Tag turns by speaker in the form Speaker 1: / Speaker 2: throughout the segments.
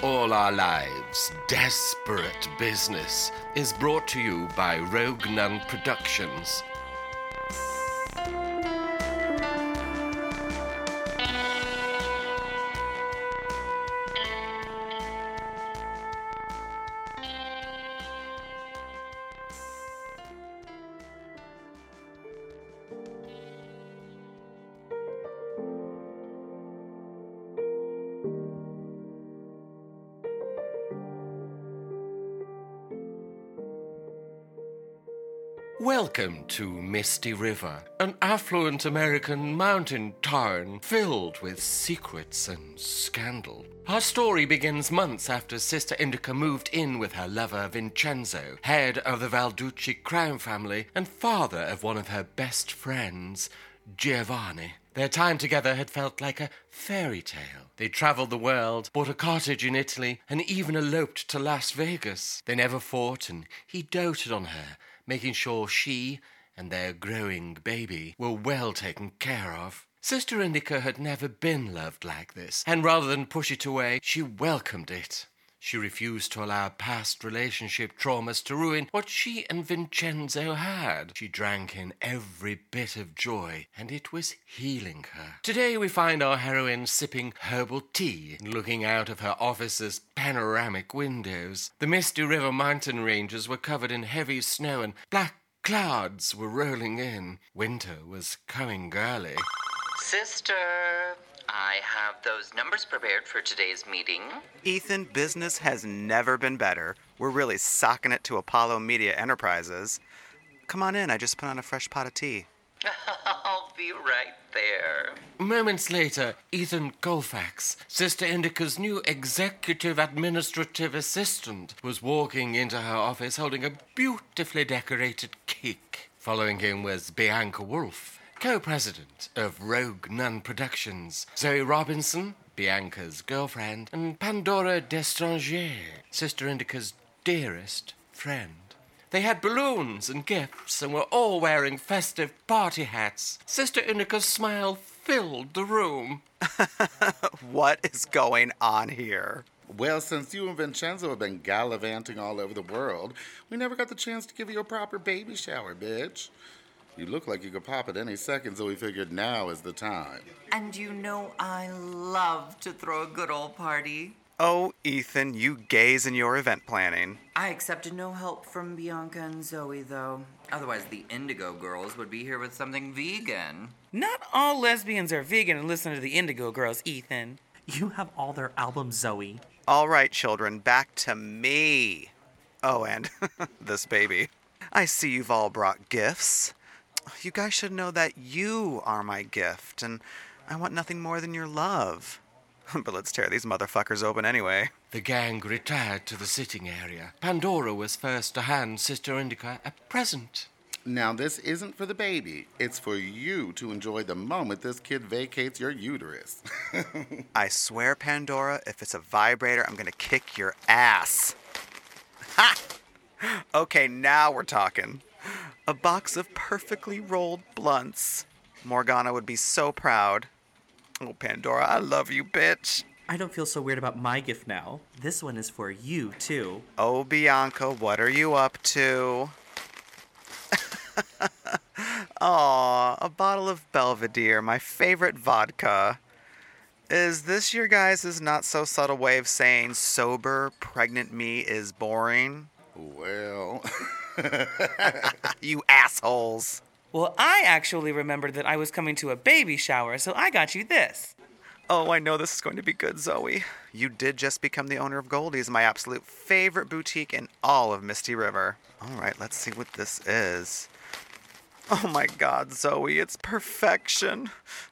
Speaker 1: all our lives, desperate business, is brought to you by Rogue Nun Productions. Welcome to Misty River, an affluent American mountain town filled with secrets and scandal. Our story begins months after Sister Indica moved in with her lover Vincenzo, head of the Valducci crime family and father of one of her best friends, Giovanni. Their time together had felt like a fairy tale. They traveled the world, bought a cottage in Italy, and even eloped to Las Vegas. They never fought, and he doted on her making sure she and their growing baby were well taken care of. Sister Indica had never been loved like this, and rather than push it away, she welcomed it. She refused to allow past relationship traumas to ruin what she and Vincenzo had. She drank in every bit of joy, and it was healing her. Today we find our heroine sipping herbal tea, looking out of her office's panoramic windows. The misty river mountain ranges were covered in heavy snow, and black clouds were rolling in. Winter was coming early.
Speaker 2: Sister, I have those numbers prepared for today's meeting.
Speaker 3: Ethan, business has never been better. We're really socking it to Apollo Media Enterprises. Come on in, I just put on a fresh pot of tea.
Speaker 2: I'll be right there.
Speaker 1: Moments later, Ethan Colfax, Sister Indica's new executive administrative assistant, was walking into her office holding a beautifully decorated cake. Following him was Bianca Wolf, co president of Rogue Nun Productions, Zoe Robinson, Bianca's girlfriend, and Pandora Destranger, Sister Indica's dearest friend. They had balloons and gifts and were all wearing festive party hats. Sister Indica's smile filled the room.
Speaker 3: what is going on here?
Speaker 4: Well, since you and Vincenzo have been gallivanting all over the world, we never got the chance to give you a proper baby shower, bitch. You look like you could pop at any second, so we figured now is the time.
Speaker 2: And you know I love to throw a good old party.
Speaker 3: Oh, Ethan, you gaze in your event planning.
Speaker 2: I accepted no help from Bianca and Zoe, though. Otherwise, the Indigo Girls would be here with something vegan.
Speaker 5: Not all lesbians are vegan and listen to the Indigo Girls, Ethan.
Speaker 6: You have all their albums, Zoe.
Speaker 3: All right, children, back to me. Oh, and this baby. I see you've all brought gifts. You guys should know that you are my gift, and I want nothing more than your love. but let's tear these motherfuckers open anyway.
Speaker 1: The gang retired to the sitting area. Pandora was first to hand Sister Indica a present.
Speaker 4: Now, this isn't for the baby. It's for you to enjoy the moment this kid vacates your uterus.
Speaker 3: I swear, Pandora, if it's a vibrator, I'm gonna kick your ass. Ha! Okay, now we're talking. A box of perfectly rolled blunts. Morgana would be so proud. Oh, Pandora, I love you, bitch.
Speaker 6: I don't feel so weird about my gift now. This one is for you, too.
Speaker 3: Oh, Bianca, what are you up to? Aw, a bottle of Belvedere, my favorite vodka. Is this your guys' not so subtle way of saying sober, pregnant me is boring?
Speaker 4: well,
Speaker 3: you assholes.
Speaker 5: Well, I actually remembered that I was coming to a baby shower, so I got you this.
Speaker 3: Oh, I know this is going to be good, Zoe. You did just become the owner of Goldie's, my absolute favorite boutique in all of Misty River. All right, let's see what this is. Oh my god, Zoe, it's perfection.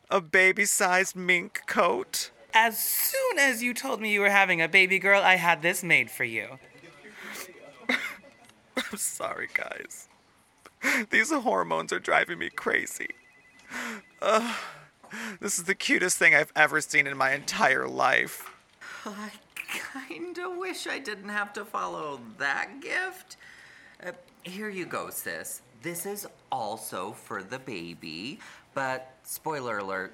Speaker 3: A baby sized mink coat.
Speaker 5: As soon as you told me you were having a baby girl, I had this made for you.
Speaker 3: I'm sorry, guys. These hormones are driving me crazy. Uh, this is the cutest thing I've ever seen in my entire life.
Speaker 2: I kinda wish I didn't have to follow that gift. Uh, here you go, sis. This is also for the baby, but spoiler alert,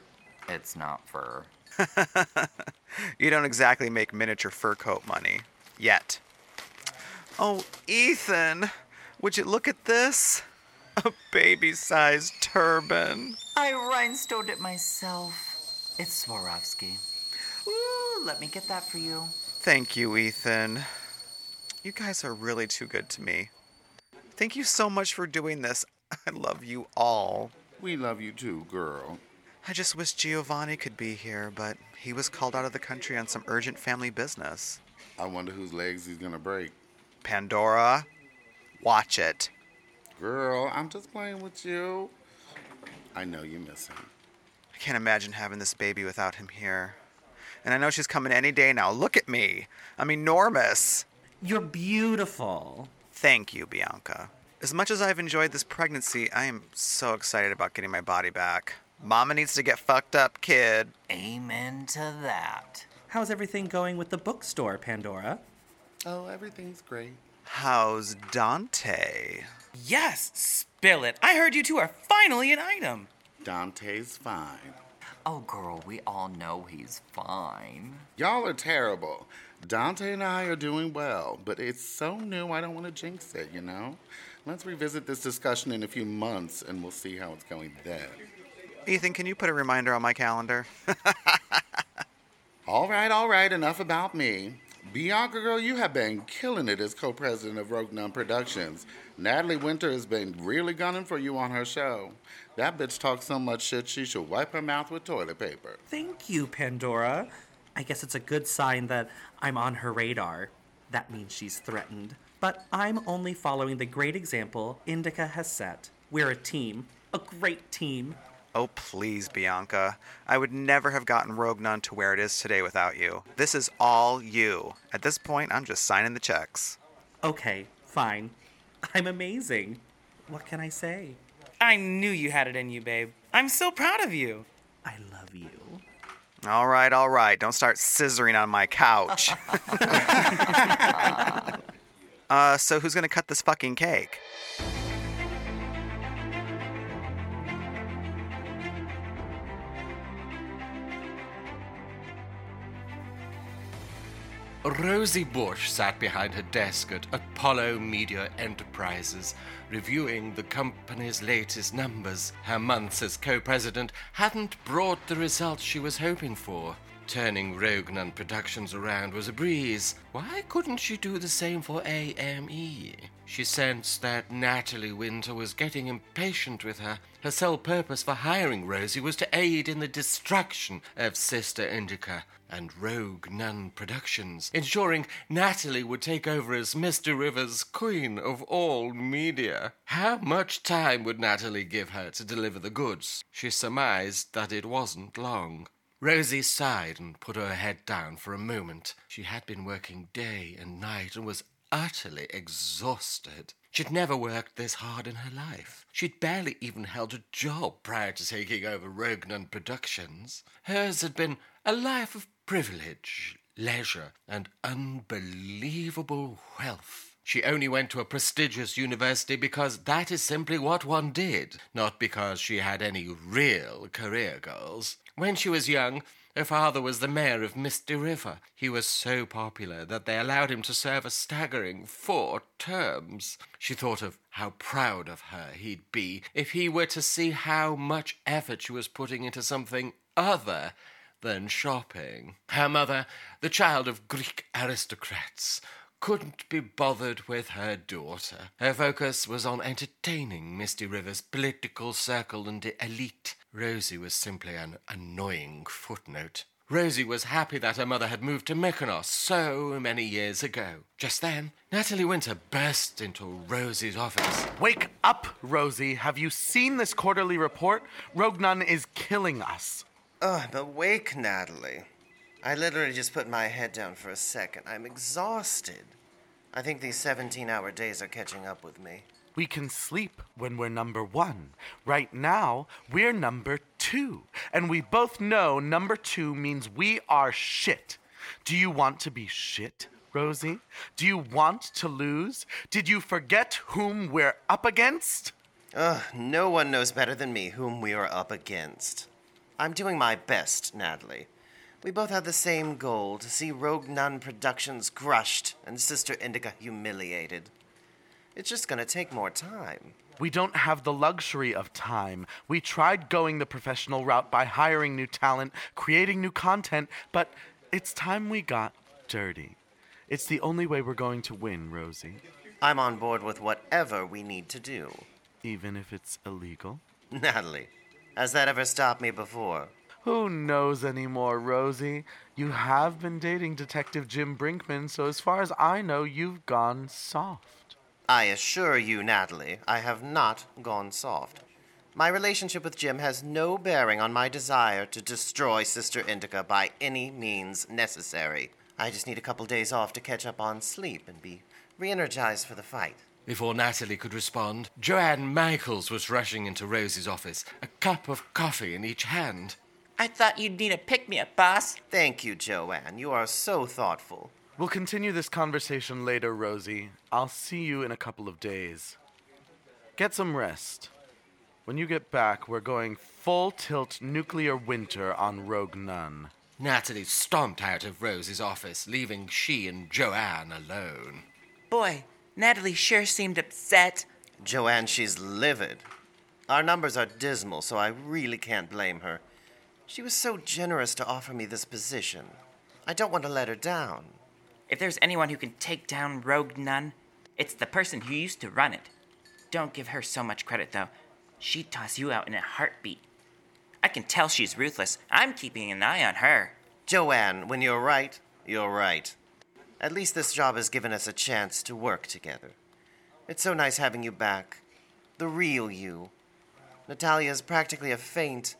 Speaker 2: it's not fur.
Speaker 3: You don't exactly make miniature fur coat money. Yet. Oh, Ethan, would you look at this? A baby sized turban.
Speaker 2: I rhinestoned it myself. It's Swarovski. Ooh, let me get that for you.
Speaker 3: Thank you, Ethan. You guys are really too good to me. Thank you so much for doing this. I love you all.
Speaker 4: We love you too, girl.
Speaker 3: I just wish Giovanni could be here, but he was called out of the country on some urgent family business.
Speaker 4: I wonder whose legs he's gonna break.
Speaker 3: Pandora, watch it.
Speaker 4: Girl, I'm just playing with you. I know you miss him.
Speaker 3: I can't imagine having this baby without him here. And I know she's coming any day now. Look at me. I'm enormous.
Speaker 6: You're beautiful.
Speaker 3: Thank you, Bianca. As much as I've enjoyed this pregnancy, I am so excited about getting my body back. Mama needs to get fucked up, kid.
Speaker 2: Amen to that.
Speaker 6: How's everything going with the bookstore, Pandora?
Speaker 4: Oh, everything's great.
Speaker 3: How's Dante?
Speaker 5: Yes, spill it. I heard you two are finally an item.
Speaker 4: Dante's fine.
Speaker 2: Oh, girl, we all know he's fine.
Speaker 4: Y'all are terrible. Dante and I are doing well, but it's so new I don't want to jinx it, you know? Let's revisit this discussion in a few months and we'll see how it's going then.
Speaker 3: Ethan, can you put a reminder on my calendar?
Speaker 4: All right, all right, enough about me. Bianca, girl, you have been killing it as co president of Rogue Nun Productions. Natalie Winter has been really gunning for you on her show. That bitch talks so much shit she should wipe her mouth with toilet paper.
Speaker 6: Thank you, Pandora. I guess it's a good sign that I'm on her radar. That means she's threatened. But I'm only following the great example Indica has set. We're a team, a great team.
Speaker 3: Oh, please, Bianca. I would never have gotten Rogue Nun to where it is today without you. This is all you. At this point, I'm just signing the checks.
Speaker 6: Okay, fine. I'm amazing. What can I say?
Speaker 5: I knew you had it in you, babe. I'm so proud of you.
Speaker 6: I love you.
Speaker 3: All right, all right. Don't start scissoring on my couch. uh, so who's gonna cut this fucking cake?
Speaker 1: Rosie Bush sat behind her desk at Apollo Media Enterprises, reviewing the company's latest numbers. Her months as co president hadn't brought the results she was hoping for. Turning Rogue Nun Productions around was a breeze. Why couldn't she do the same for AME? She sensed that Natalie Winter was getting impatient with her. Her sole purpose for hiring Rosie was to aid in the destruction of Sister Indica and Rogue Nun Productions, ensuring Natalie would take over as Misty River's queen of all media. How much time would Natalie give her to deliver the goods? She surmised that it wasn't long. Rosie sighed and put her head down for a moment. She had been working day and night and was utterly exhausted. She'd never worked this hard in her life. She'd barely even held a job prior to taking over Rogue Nun Productions. Hers had been a life of privilege, leisure, and unbelievable wealth. She only went to a prestigious university because that is simply what one did, not because she had any real career goals. When she was young, her father was the mayor of Misty River. He was so popular that they allowed him to serve a staggering four terms. She thought of how proud of her he'd be if he were to see how much effort she was putting into something other than shopping. Her mother, the child of Greek aristocrats, couldn't be bothered with her daughter. Her focus was on entertaining Misty River's political circle and elite. Rosie was simply an annoying footnote. Rosie was happy that her mother had moved to Mykonos so many years ago. Just then, Natalie Winter burst into Rosie's office.
Speaker 7: Wake up, Rosie. Have you seen this quarterly report? Rogue Nun is killing us.
Speaker 8: Oh, I'm awake, Natalie. I literally just put my head down for a second. I'm exhausted. I think these 17 hour days are catching up with me.
Speaker 7: We can sleep when we're number one. Right now, we're number two. And we both know number two means we are shit. Do you want to be shit, Rosie? Do you want to lose? Did you forget whom we're up against?
Speaker 8: Ugh, no one knows better than me whom we are up against. I'm doing my best, Natalie. We both have the same goal to see Rogue Nun Productions crushed and Sister Indica humiliated. It's just gonna take more time.
Speaker 7: We don't have the luxury of time. We tried going the professional route by hiring new talent, creating new content, but it's time we got dirty. It's the only way we're going to win, Rosie,
Speaker 8: I'm on board with whatever we need to do.
Speaker 7: even if it's illegal.
Speaker 8: Natalie, has that ever stopped me before?
Speaker 7: Who knows anymore, Rosie? You have been dating Detective Jim Brinkman, so as far as I know, you've gone soft.
Speaker 8: I assure you, Natalie, I have not gone soft. My relationship with Jim has no bearing on my desire to destroy Sister Indica by any means necessary. I just need a couple days off to catch up on sleep and be re energized for the fight.
Speaker 1: Before Natalie could respond, Joanne Michaels was rushing into Rosie's office, a cup of coffee in each hand.
Speaker 2: I thought you'd need a pick me up, boss.
Speaker 8: Thank you, Joanne. You are so thoughtful.
Speaker 7: We'll continue this conversation later, Rosie. I'll see you in a couple of days. Get some rest. When you get back, we're going full tilt nuclear winter on Rogue Nun.
Speaker 1: Natalie stomped out of Rosie's office, leaving she and Joanne alone.
Speaker 2: Boy, Natalie sure seemed upset.
Speaker 8: Joanne, she's livid. Our numbers are dismal, so I really can't blame her. She was so generous to offer me this position. I don't want to let her down.
Speaker 2: If there's anyone who can take down Rogue Nun, it's the person who used to run it. Don't give her so much credit, though. She'd toss you out in a heartbeat. I can tell she's ruthless. I'm keeping an eye on her.
Speaker 8: Joanne, when you're right, you're right. At least this job has given us a chance to work together. It's so nice having you back. The real you. Natalia's practically a faint,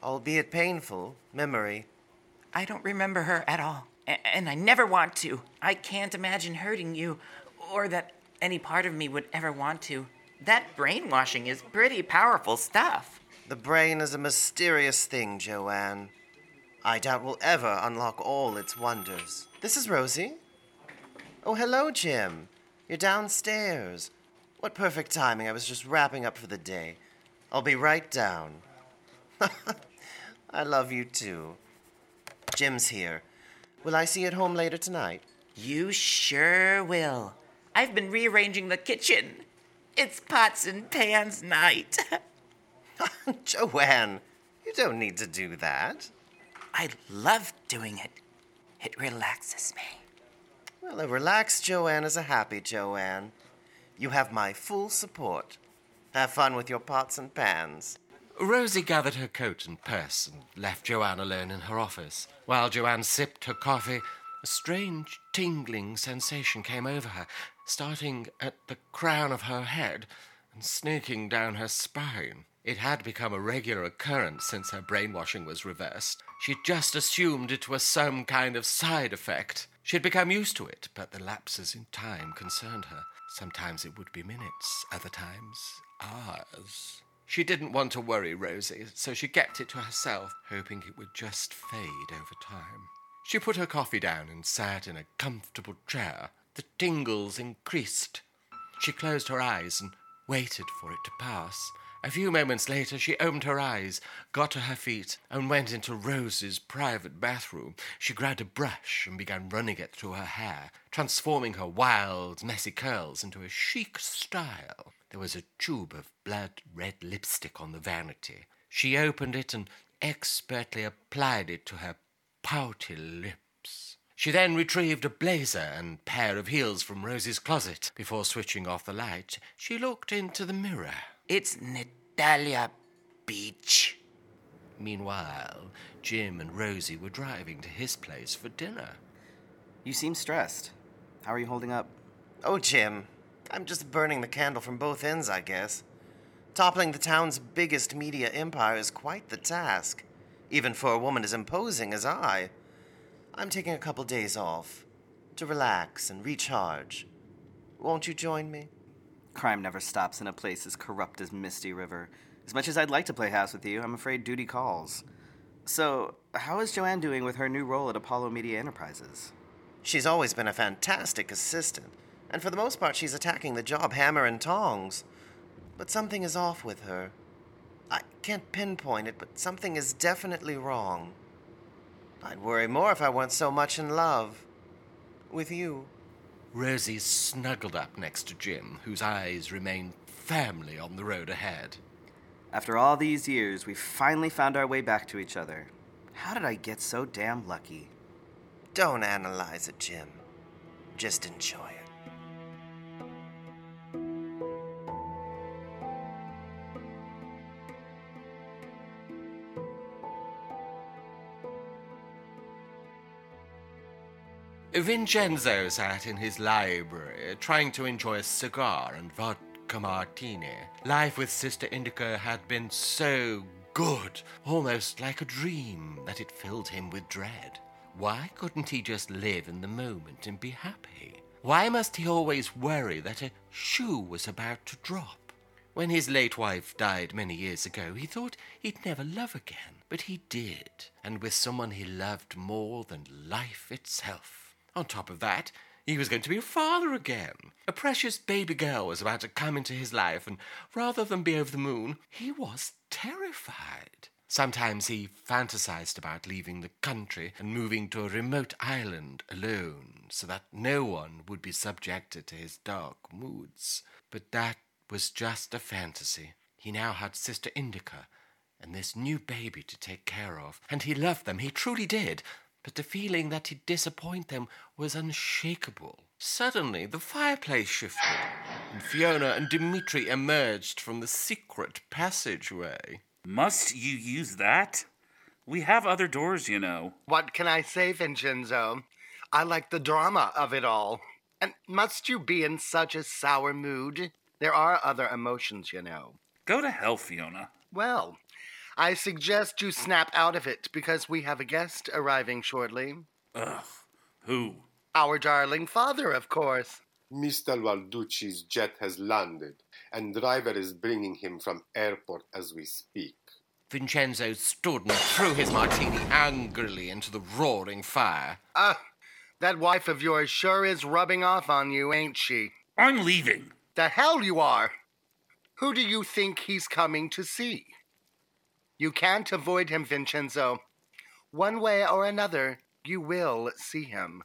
Speaker 8: albeit painful, memory.
Speaker 2: I don't remember her at all. And I never want to. I can't imagine hurting you, or that any part of me would ever want to. That brainwashing is pretty powerful stuff.
Speaker 8: The brain is a mysterious thing, Joanne. I doubt we'll ever unlock all its wonders. This is Rosie. Oh, hello, Jim. You're downstairs. What perfect timing. I was just wrapping up for the day. I'll be right down. I love you too. Jim's here. Will I see you at home later tonight?
Speaker 2: You sure will. I've been rearranging the kitchen. It's pots and pans night.
Speaker 8: Joanne, you don't need to do that.
Speaker 2: I love doing it. It relaxes me.
Speaker 8: Well, a relaxed Joanne is a happy Joanne. You have my full support. Have fun with your pots and pans.
Speaker 1: Rosie gathered her coat and purse and left Joanne alone in her office. While Joanne sipped her coffee, a strange tingling sensation came over her, starting at the crown of her head and snaking down her spine. It had become a regular occurrence since her brainwashing was reversed. She'd just assumed it was some kind of side effect. She'd become used to it, but the lapses in time concerned her. Sometimes it would be minutes, other times hours. She didn't want to worry Rosie, so she kept it to herself, hoping it would just fade over time. She put her coffee down and sat in a comfortable chair. The tingles increased. She closed her eyes and waited for it to pass. A few moments later, she opened her eyes, got to her feet, and went into Rose's private bathroom. She grabbed a brush and began running it through her hair, transforming her wild, messy curls into a chic style. There was a tube of blood red lipstick on the vanity. She opened it and expertly applied it to her pouty lips. She then retrieved a blazer and pair of heels from Rose's closet. Before switching off the light, she looked into the mirror.
Speaker 2: It's Natalia Beach.
Speaker 1: Meanwhile, Jim and Rosie were driving to his place for dinner.
Speaker 9: You seem stressed. How are you holding up?
Speaker 8: Oh, Jim, I'm just burning the candle from both ends, I guess. Toppling the town's biggest media empire is quite the task, even for a woman as imposing as I. I'm taking a couple days off to relax and recharge. Won't you join me?
Speaker 9: Crime never stops in a place as corrupt as Misty River. As much as I'd like to play house with you, I'm afraid duty calls. So, how is Joanne doing with her new role at Apollo Media Enterprises?
Speaker 8: She's always been a fantastic assistant, and for the most part, she's attacking the job hammer and tongs. But something is off with her. I can't pinpoint it, but something is definitely wrong. I'd worry more if I weren't so much in love. With you.
Speaker 1: Rosie snuggled up next to Jim, whose eyes remained firmly on the road ahead.
Speaker 9: After all these years, we finally found our way back to each other. How did I get so damn lucky?
Speaker 8: Don't analyze it, Jim. Just enjoy it.
Speaker 1: Vincenzo sat in his library, trying to enjoy a cigar and vodka martini. Life with Sister Indica had been so good, almost like a dream, that it filled him with dread. Why couldn't he just live in the moment and be happy? Why must he always worry that a shoe was about to drop? When his late wife died many years ago, he thought he'd never love again, but he did, and with someone he loved more than life itself. On top of that, he was going to be a father again. A precious baby girl was about to come into his life, and rather than be over the moon, he was terrified. Sometimes he fantasized about leaving the country and moving to a remote island alone so that no one would be subjected to his dark moods. But that was just a fantasy. He now had Sister Indica and this new baby to take care of, and he loved them, he truly did but the feeling that he'd disappoint them was unshakable. Suddenly, the fireplace shifted, and Fiona and Dimitri emerged from the secret passageway.
Speaker 10: Must you use that? We have other doors, you know.
Speaker 11: What can I say, Vincenzo? I like the drama of it all. And must you be in such a sour mood? There are other emotions, you know.
Speaker 10: Go to hell, Fiona.
Speaker 11: Well, I suggest you snap out of it because we have a guest arriving shortly.
Speaker 10: Ugh. Who?
Speaker 11: Our darling father, of course.
Speaker 12: Mr. Valducci's jet has landed, and driver is bringing him from airport as we speak.
Speaker 1: Vincenzo stood and threw his martini angrily into the roaring fire.
Speaker 11: Ah, uh, that wife of yours sure is rubbing off on you, ain't she?
Speaker 10: I'm leaving.
Speaker 11: The hell you are! Who do you think he's coming to see? You can't avoid him, Vincenzo. One way or another, you will see him.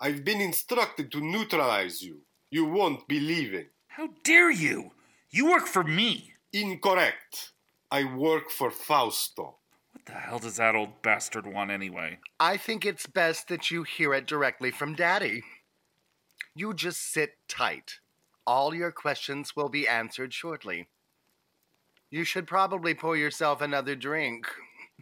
Speaker 12: I've been instructed to neutralize you. You won't believe it.
Speaker 10: How dare you? You work for me.
Speaker 12: Incorrect. I work for Fausto.
Speaker 10: What the hell does that old bastard want anyway?
Speaker 11: I think it's best that you hear it directly from Daddy. You just sit tight. All your questions will be answered shortly. You should probably pour yourself another drink.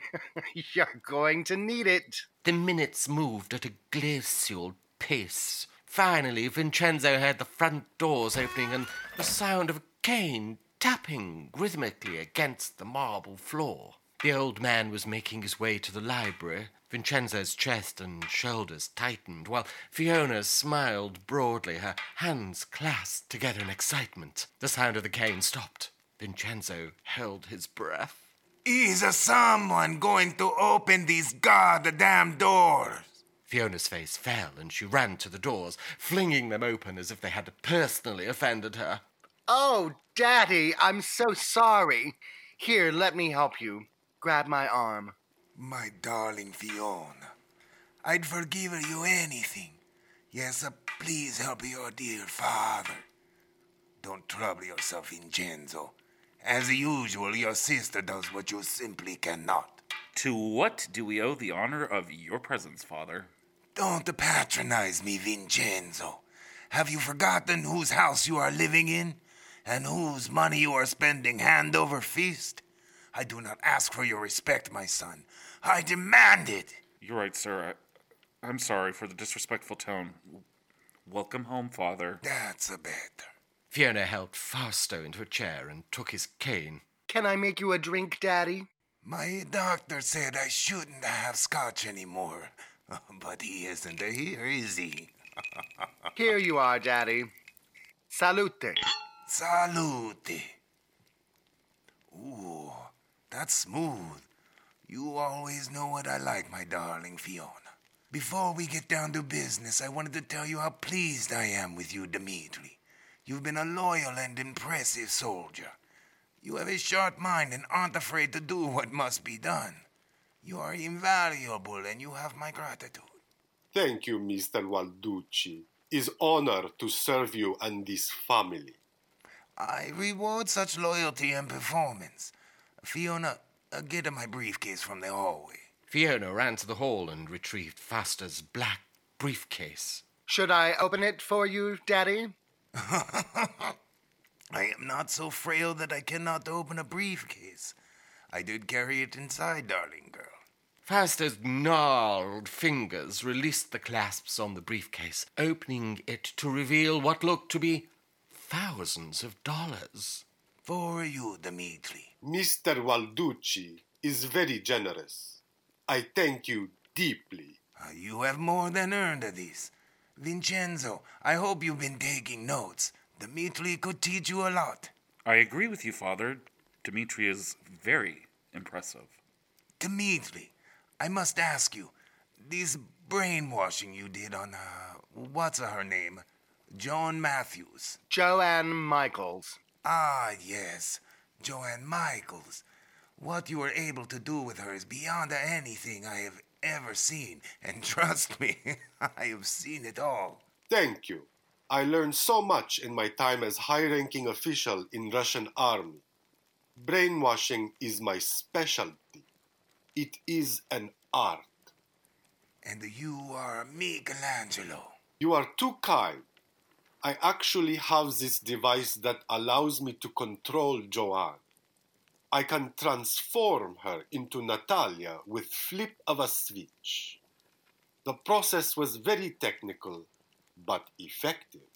Speaker 11: You're going to need it.
Speaker 1: The minutes moved at a glacial pace. Finally, Vincenzo heard the front doors opening and the sound of a cane tapping rhythmically against the marble floor. The old man was making his way to the library. Vincenzo's chest and shoulders tightened, while Fiona smiled broadly, her hands clasped together in excitement. The sound of the cane stopped. Vincenzo held his breath.
Speaker 13: Is someone going to open these goddamn doors?
Speaker 1: Fiona's face fell and she ran to the doors, flinging them open as if they had personally offended her.
Speaker 11: Oh, Daddy, I'm so sorry. Here, let me help you. Grab my arm.
Speaker 13: My darling Fiona, I'd forgive you anything. Yes, uh, please help your dear father. Don't trouble yourself, Vincenzo. As usual, your sister does what you simply cannot.
Speaker 10: To what do we owe the honor of your presence, father?
Speaker 13: Don't patronize me, Vincenzo. Have you forgotten whose house you are living in? And whose money you are spending hand over fist? I do not ask for your respect, my son. I demand it.
Speaker 10: You're right, sir. I, I'm sorry for the disrespectful tone. Welcome home, father.
Speaker 13: That's a better.
Speaker 1: Fiona helped Fausto into a chair and took his cane.
Speaker 11: Can I make you a drink, Daddy?
Speaker 13: My doctor said I shouldn't have scotch anymore. But he isn't here, is he?
Speaker 11: here you are, Daddy. Salute.
Speaker 13: Salute. Ooh, that's smooth. You always know what I like, my darling Fiona. Before we get down to business, I wanted to tell you how pleased I am with you, Dimitri. You've been a loyal and impressive soldier. You have a sharp mind and aren't afraid to do what must be done. You are invaluable and you have my gratitude.
Speaker 12: Thank you, Mr. Valducci. It's honor to serve you and this family.
Speaker 13: I reward such loyalty and performance. Fiona, uh, get my briefcase from the hallway.
Speaker 1: Fiona ran to the hall and retrieved Fausto's black briefcase.
Speaker 11: Should I open it for you, Daddy?
Speaker 13: I am not so frail that I cannot open a briefcase. I did carry it inside, darling girl.
Speaker 1: Fausto's gnarled fingers released the clasps on the briefcase, opening it to reveal what looked to be thousands of dollars.
Speaker 13: For you, Dmitri.
Speaker 12: Mr. Valducci is very generous. I thank you deeply.
Speaker 13: Uh, you have more than earned this. Vincenzo, I hope you've been taking notes. Dmitri could teach you a lot.
Speaker 10: I agree with you, Father. Dmitri is very impressive.
Speaker 13: Dmitri, I must ask you, this brainwashing you did on, uh, what's her name? Joan Matthews.
Speaker 11: Joanne Michaels.
Speaker 13: Ah, yes, Joanne Michaels. What you were able to do with her is beyond anything I have ever seen, and trust me, I have seen it all.
Speaker 12: Thank you. I learned so much in my time as high-ranking official in Russian army. Brainwashing is my specialty. It is an art.
Speaker 13: And you are Michelangelo.
Speaker 12: You are too kind. I actually have this device that allows me to control Joanne. I can transform her into Natalia with flip of a switch. The process was very technical, but effective.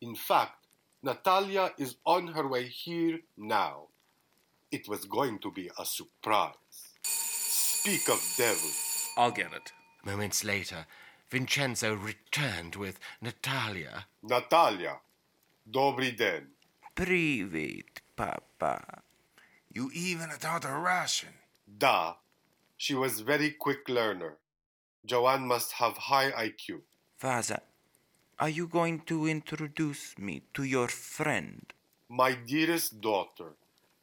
Speaker 12: In fact, Natalia is on her way here now. It was going to be a surprise. Speak of devil.
Speaker 10: I'll get it.
Speaker 1: Moments later, Vincenzo returned with Natalia.
Speaker 12: Natalia, dobri den.
Speaker 13: Privet, papa. You even taught her Russian.
Speaker 12: Da. She was very quick learner. Joanne must have high IQ.
Speaker 14: Father, are you going to introduce me to your friend?
Speaker 12: My dearest daughter,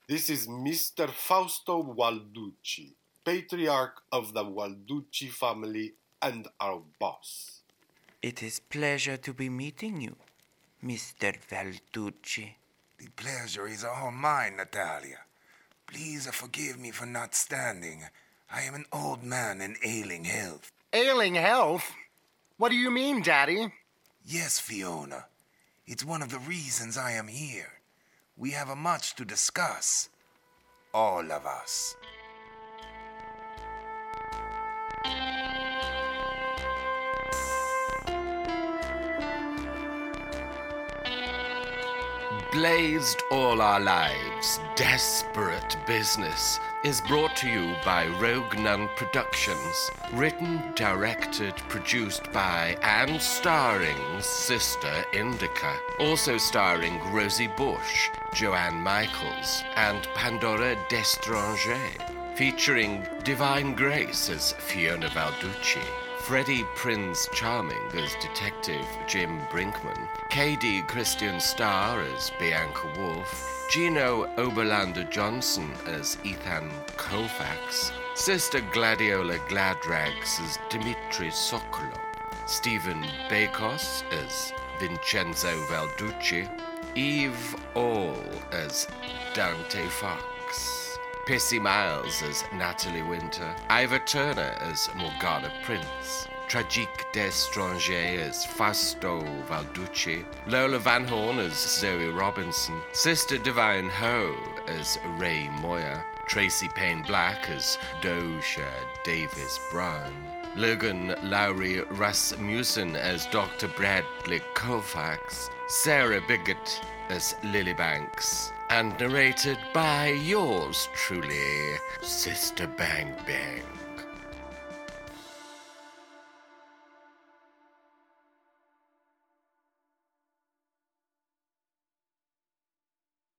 Speaker 12: this is Mr. Fausto Valducci, patriarch of the Valducci family and our boss.
Speaker 14: It is pleasure to be meeting you, Mr. Valducci.
Speaker 13: The pleasure is all mine, Natalia. Please forgive me for not standing. I am an old man in ailing health.
Speaker 11: Ailing health? What do you mean, Daddy?
Speaker 13: Yes, Fiona. It's one of the reasons I am here. We have a much to discuss. All of us.
Speaker 1: Blazed All Our Lives, Desperate Business is brought to you by Rogue Nun Productions. Written, directed, produced by, and starring Sister Indica. Also starring Rosie Bush, Joanne Michaels, and Pandora Destranger. Featuring Divine Grace as Fiona Valducci. Freddie Prince Charming as Detective Jim Brinkman, KD Christian Starr as Bianca Wolf, Gino Oberlander Johnson as Ethan Colfax, Sister Gladiola Gladrags as Dimitri Sokolo, Stephen Bakos as Vincenzo Valducci, Eve All as Dante Fox. Pissy Miles as Natalie Winter, Ivor Turner as Morgana Prince, Tragique Destranger as Fausto Valducci, Lola Van Horn as Zoe Robinson, Sister Divine Ho as Ray Moyer, Tracy Payne Black as Doja Davis Brown, Logan Lowry Rasmussen as Dr. Bradley Colfax, Sarah Biggett as Lily Banks, and narrated by yours truly, Sister Bang Bang.